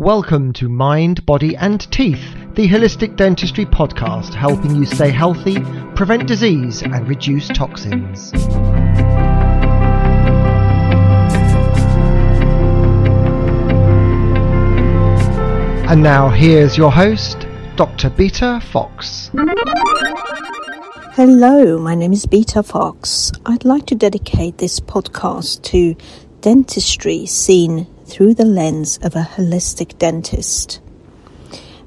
Welcome to Mind, Body and Teeth, the Holistic Dentistry podcast, helping you stay healthy, prevent disease and reduce toxins. And now here's your host, Dr. Beta Fox. Hello, my name is Beta Fox. I'd like to dedicate this podcast to dentistry seen through the lens of a holistic dentist.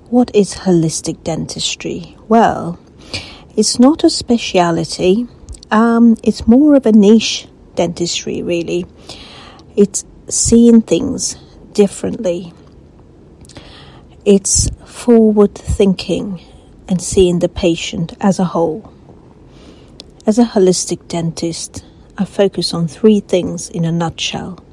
What is holistic dentistry? Well, it's not a speciality, um, it's more of a niche dentistry, really. It's seeing things differently, it's forward thinking and seeing the patient as a whole. As a holistic dentist, I focus on three things in a nutshell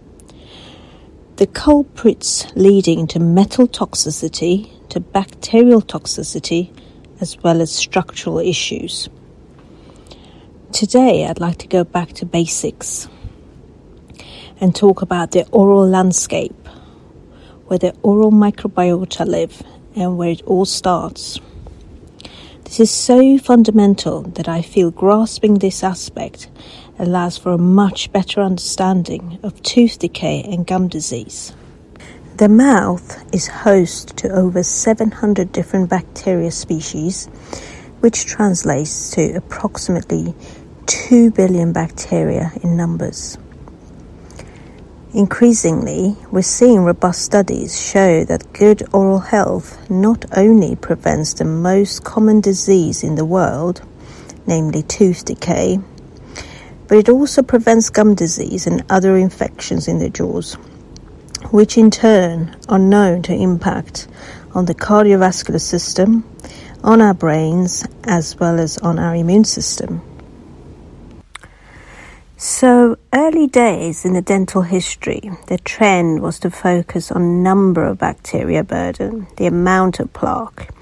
the culprits leading to metal toxicity, to bacterial toxicity, as well as structural issues. Today, I'd like to go back to basics and talk about the oral landscape, where the oral microbiota live and where it all starts. This is so fundamental that I feel grasping this aspect allows for a much better understanding of tooth decay and gum disease. The mouth is host to over 700 different bacteria species, which translates to approximately 2 billion bacteria in numbers. Increasingly, we're seeing robust studies show that good oral health not only prevents the most common disease in the world, namely tooth decay, but it also prevents gum disease and other infections in the jaws, which in turn are known to impact on the cardiovascular system, on our brains, as well as on our immune system. So, early days in the dental history, the trend was to focus on number of bacteria burden, the amount of plaque,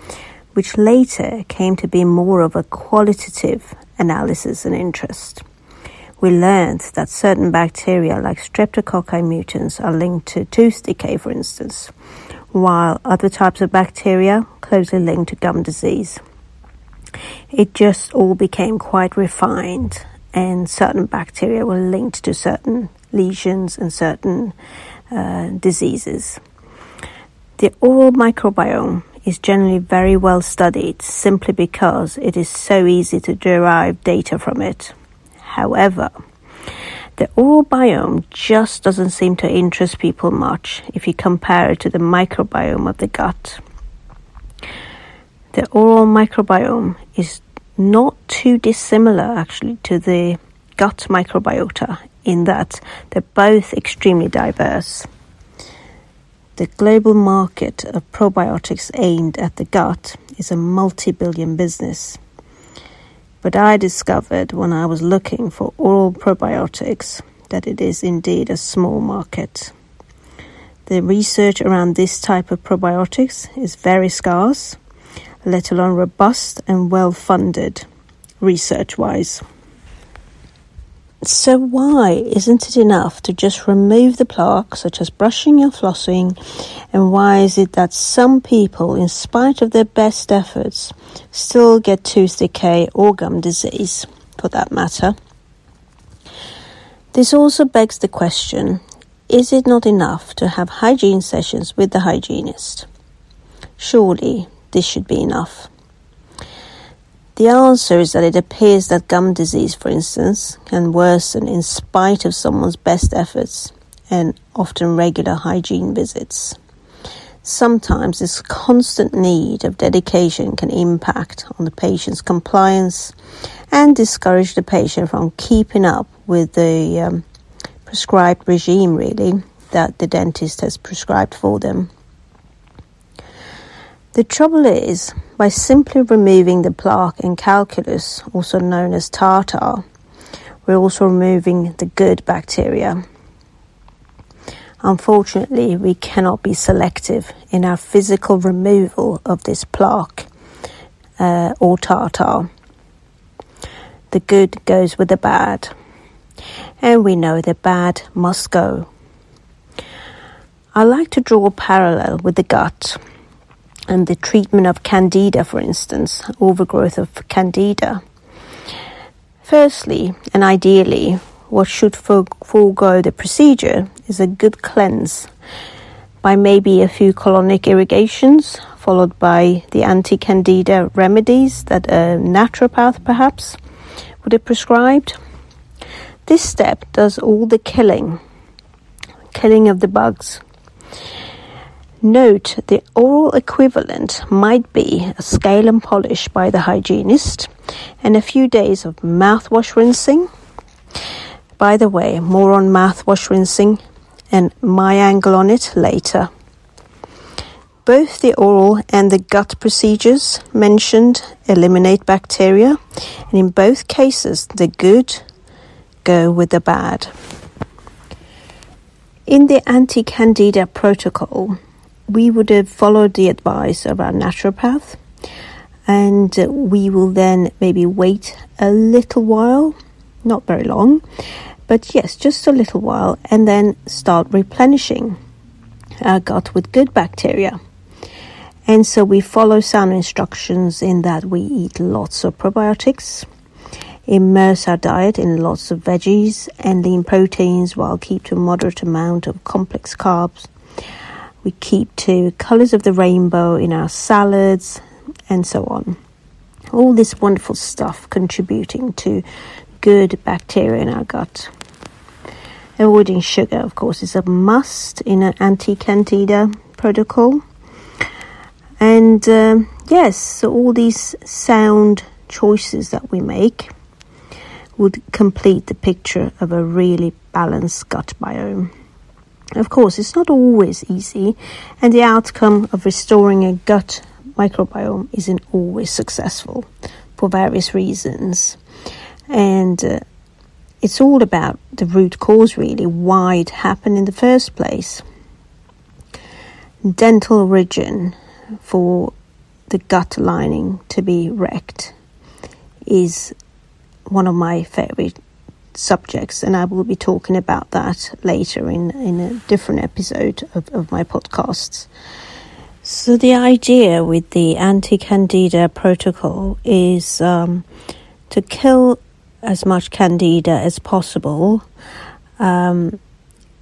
which later came to be more of a qualitative analysis and interest we learned that certain bacteria like streptococci mutans, are linked to tooth decay, for instance, while other types of bacteria closely linked to gum disease. It just all became quite refined, and certain bacteria were linked to certain lesions and certain uh, diseases. The oral microbiome is generally very well studied simply because it is so easy to derive data from it. However, the oral biome just doesn't seem to interest people much if you compare it to the microbiome of the gut. The oral microbiome is not too dissimilar actually to the gut microbiota in that they're both extremely diverse. The global market of probiotics aimed at the gut is a multi billion business. But I discovered when I was looking for oral probiotics that it is indeed a small market. The research around this type of probiotics is very scarce, let alone robust and well funded research wise. So, why isn't it enough to just remove the plaque, such as brushing or flossing? And why is it that some people, in spite of their best efforts, still get tooth decay or gum disease, for that matter? This also begs the question is it not enough to have hygiene sessions with the hygienist? Surely this should be enough. The answer is that it appears that gum disease, for instance, can worsen in spite of someone's best efforts and often regular hygiene visits. Sometimes this constant need of dedication can impact on the patient's compliance and discourage the patient from keeping up with the um, prescribed regime, really, that the dentist has prescribed for them. The trouble is, by simply removing the plaque and calculus, also known as tartar, we're also removing the good bacteria. Unfortunately, we cannot be selective in our physical removal of this plaque uh, or tartar. The good goes with the bad, and we know the bad must go. I like to draw a parallel with the gut and the treatment of candida, for instance, overgrowth of candida. Firstly, and ideally, what should forego the procedure is a good cleanse by maybe a few colonic irrigations, followed by the anti candida remedies that a naturopath perhaps would have prescribed. This step does all the killing, killing of the bugs. Note the oral equivalent might be a scale and polish by the hygienist and a few days of mouthwash rinsing. By the way, more on mouthwash rinsing and my angle on it later. Both the oral and the gut procedures mentioned eliminate bacteria, and in both cases, the good go with the bad. In the anti candida protocol, we would have followed the advice of our naturopath and we will then maybe wait a little while, not very long, but yes, just a little while, and then start replenishing our gut with good bacteria. And so we follow sound instructions in that we eat lots of probiotics, immerse our diet in lots of veggies and lean proteins while keep to a moderate amount of complex carbs we keep to colours of the rainbow in our salads and so on. All this wonderful stuff contributing to good bacteria in our gut. Avoiding sugar, of course, is a must in an anti candida protocol. And uh, yes, so all these sound choices that we make would complete the picture of a really balanced gut biome. Of course, it's not always easy, and the outcome of restoring a gut microbiome isn't always successful for various reasons. And uh, it's all about the root cause, really, why it happened in the first place. Dental origin for the gut lining to be wrecked is one of my favorite subjects, and I will be talking about that later in, in a different episode of, of my podcasts. So, the idea with the anti candida protocol is um, to kill as much candida as possible um,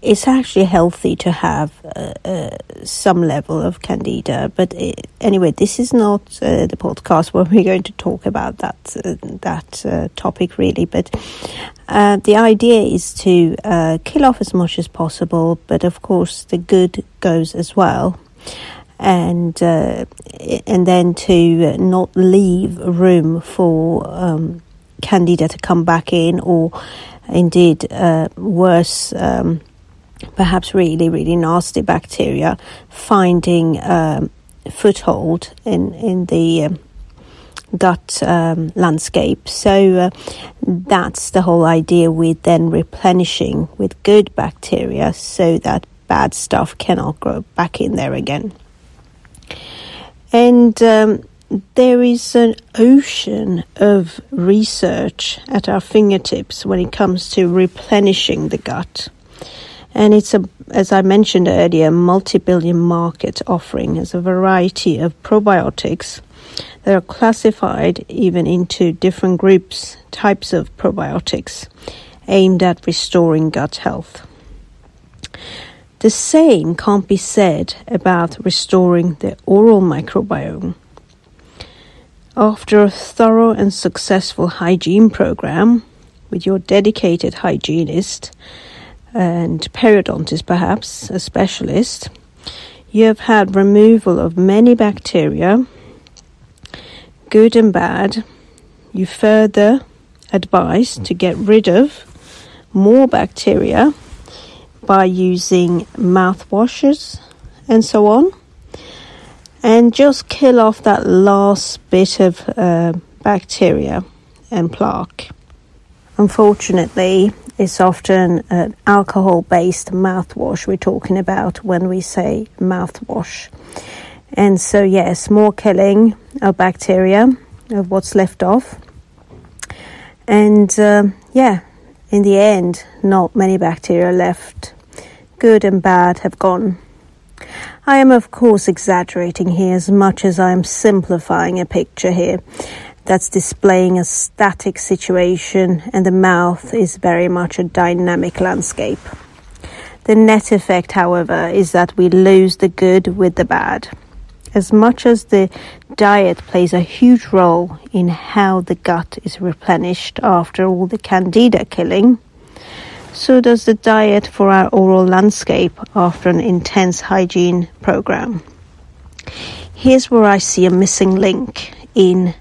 it's actually healthy to have uh, uh, some level of candida. But it, anyway, this is not uh, the podcast where we're going to talk about that uh, that uh, topic really. But uh, the idea is to kill off as much as possible. But of course, the good goes as well. And and then to not leave room for um, candida to come back in, or indeed worse um, perhaps really, really nasty bacteria finding um, foothold in, in the um, gut um, landscape. So uh, that's the whole idea with then replenishing with good bacteria so that bad stuff cannot grow back in there again. And um, there is an ocean of research at our fingertips when it comes to replenishing the gut and it's a as I mentioned earlier, multi-billion market offering as a variety of probiotics that are classified even into different groups, types of probiotics aimed at restoring gut health. The same can't be said about restoring the oral microbiome. After a thorough and successful hygiene program with your dedicated hygienist, and periodontist, perhaps a specialist, you have had removal of many bacteria, good and bad. You further advise to get rid of more bacteria by using mouthwashes and so on, and just kill off that last bit of uh, bacteria and plaque. Unfortunately, it's often an alcohol based mouthwash we're talking about when we say mouthwash. And so, yes, more killing of bacteria, of what's left off. And uh, yeah, in the end, not many bacteria left. Good and bad have gone. I am, of course, exaggerating here as much as I am simplifying a picture here that's displaying a static situation, and the mouth is very much a dynamic landscape. The net effect, however, is that we lose the good with the bad. As much as the diet plays a huge role in how the gut is replenished after all the candida killing, so does the diet for our oral landscape after an intense hygiene program. Here's where I see a missing link in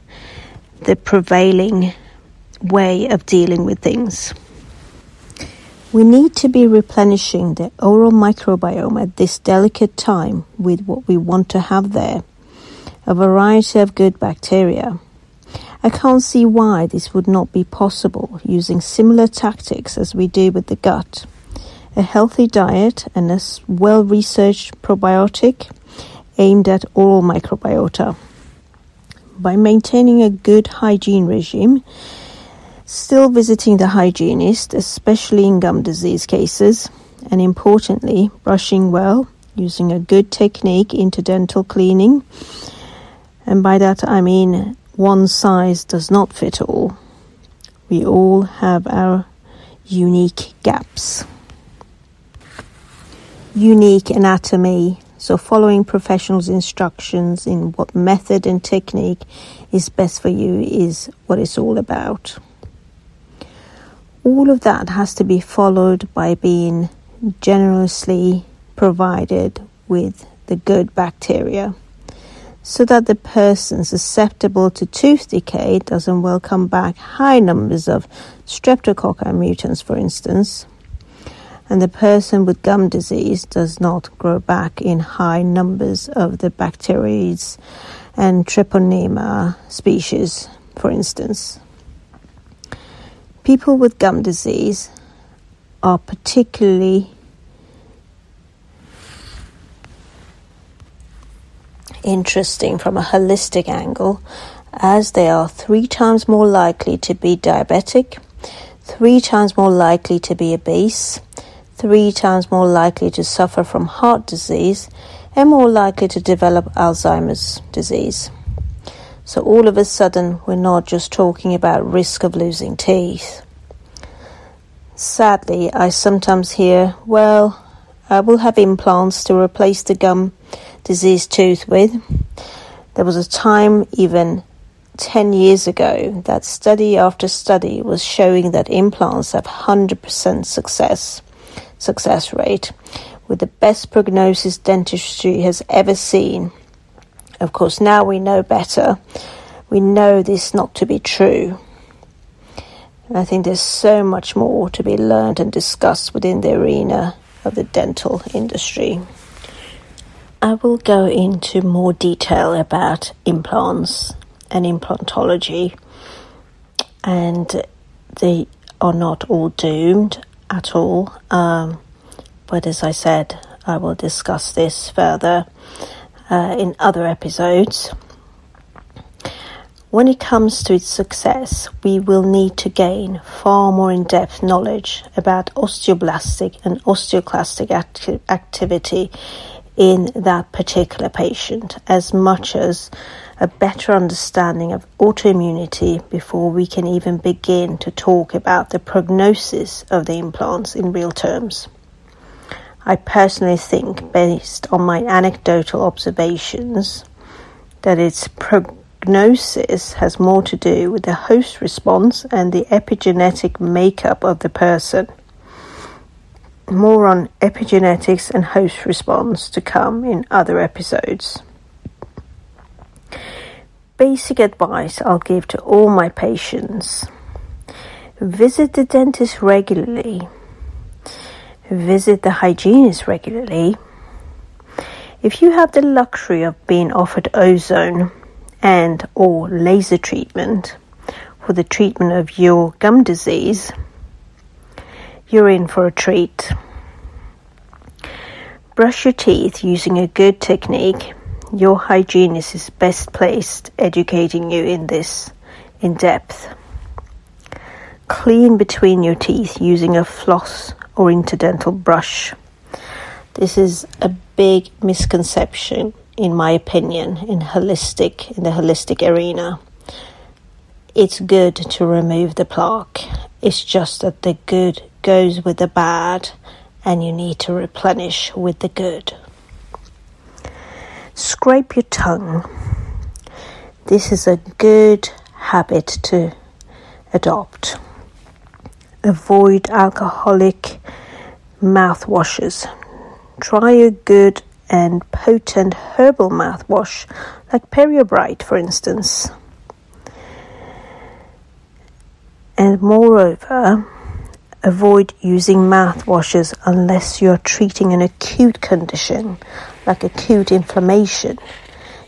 the prevailing way of dealing with things. We need to be replenishing the oral microbiome at this delicate time with what we want to have there a variety of good bacteria. I can't see why this would not be possible using similar tactics as we do with the gut. A healthy diet and a well researched probiotic aimed at oral microbiota by maintaining a good hygiene regime, still visiting the hygienist, especially in gum disease cases, and importantly, brushing well, using a good technique interdental cleaning. And by that I mean one size does not fit all. We all have our unique gaps. Unique anatomy, so, following professionals' instructions in what method and technique is best for you is what it's all about. All of that has to be followed by being generously provided with the good bacteria so that the person susceptible to tooth decay doesn't welcome back high numbers of streptococci mutans, for instance, and the person with gum disease does not grow back in high numbers of the bacteria and treponema species, for instance. People with gum disease are particularly interesting from a holistic angle as they are three times more likely to be diabetic, three times more likely to be obese, three times more likely to suffer from heart disease and more likely to develop Alzheimer's disease. So all of a sudden, we're not just talking about risk of losing teeth. Sadly, I sometimes hear, well, I will have implants to replace the gum disease tooth with. There was a time, even 10 years ago, that study after study was showing that implants have 100% success success rate with the best prognosis dentistry has ever seen. Of course, now we know better. We know this not to be true. And I think there's so much more to be learned and discussed within the arena of the dental industry. I will go into more detail about implants and implantology, and they are not all doomed at all. Um, but as I said, I will discuss this further uh, in other episodes. When it comes to its success, we will need to gain far more in depth knowledge about osteoblastic and osteoclastic acti- activity in that particular patient as much as a better understanding of autoimmunity before we can even begin to talk about the prognosis of the implants in real terms. I personally think, based on my anecdotal observations, that its prognosis has more to do with the host response and the epigenetic makeup of the person. More on epigenetics and host response to come in other episodes. Basic advice I'll give to all my patients. Visit the dentist regularly, visit the hygienist regularly. If you have the luxury of being offered ozone and or laser treatment for the treatment of your gum disease, you're in for a treat. Brush your teeth using a good technique your hygienist is best placed educating you in this in depth. Clean between your teeth using a floss or interdental brush. This is a big misconception, in my opinion, in holistic in the holistic arena. It's good to remove the plaque. It's just that the good goes with the bad, and you need to replenish with the good. Scrape your tongue. This is a good habit to adopt. Avoid alcoholic mouthwashes. Try a good and potent herbal mouthwash like Periobrite, for instance. And moreover, avoid using mouthwashes unless you're treating an acute condition like acute inflammation.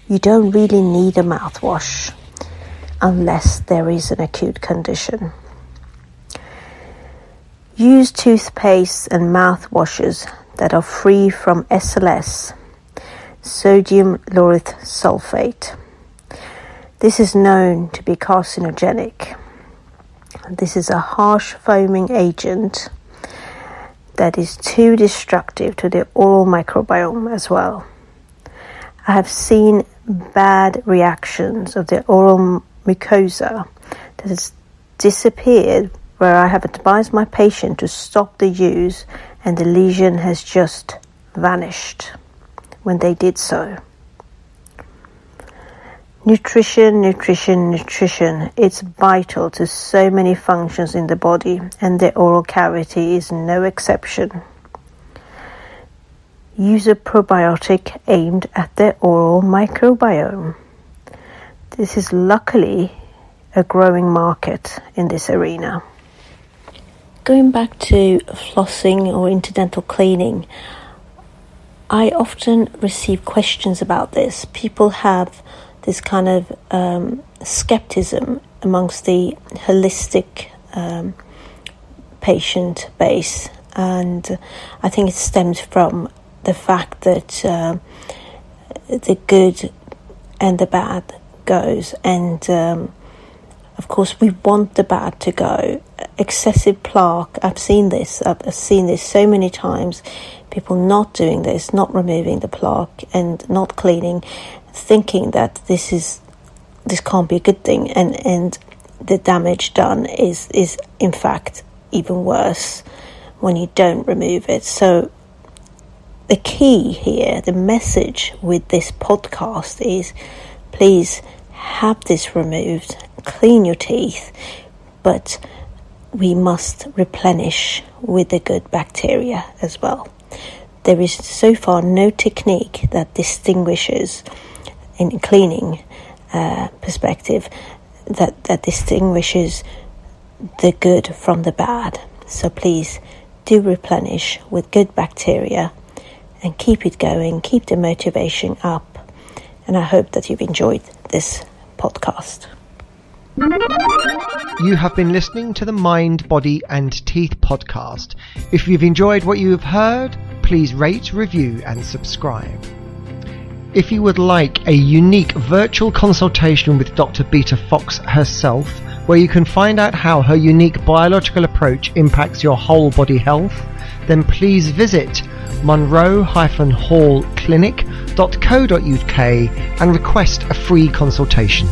You don't really need a mouthwash unless there is an acute condition. Use toothpaste and mouthwashes that are free from SLS, sodium lauryl sulfate. This is known to be carcinogenic. This is a harsh foaming agent that is too destructive to the oral microbiome as well. I have seen bad reactions of the oral mucosa that has disappeared where I have advised my patient to stop the use and the lesion has just vanished when they did so. Nutrition, nutrition, nutrition. It's vital to so many functions in the body, and the oral cavity is no exception. Use a probiotic aimed at the oral microbiome. This is luckily a growing market in this arena. Going back to flossing or interdental cleaning, I often receive questions about this. People have this kind of um, skepticism amongst the holistic um, patient base, and I think it stems from the fact that uh, the good and the bad goes, and um, of course we want the bad to go, excessive plaque. I've seen this. I've seen this so many times. People not doing this, not removing the plaque, and not cleaning, thinking that this is this can't be a good thing, and and the damage done is is in fact even worse when you don't remove it. So the key here, the message with this podcast is please have this removed, clean your teeth, but we must replenish with the good bacteria as well. There is so far no technique that distinguishes, in cleaning uh, perspective, that, that distinguishes the good from the bad. So please do replenish with good bacteria and keep it going, keep the motivation up. And I hope that you've enjoyed this podcast. You have been listening to the Mind, Body and Teeth podcast. If you've enjoyed what you have heard, please rate, review and subscribe. If you would like a unique virtual consultation with Dr. Beta Fox herself, where you can find out how her unique biological approach impacts your whole body health, then please visit monroe-hallclinic.co.uk and request a free consultation.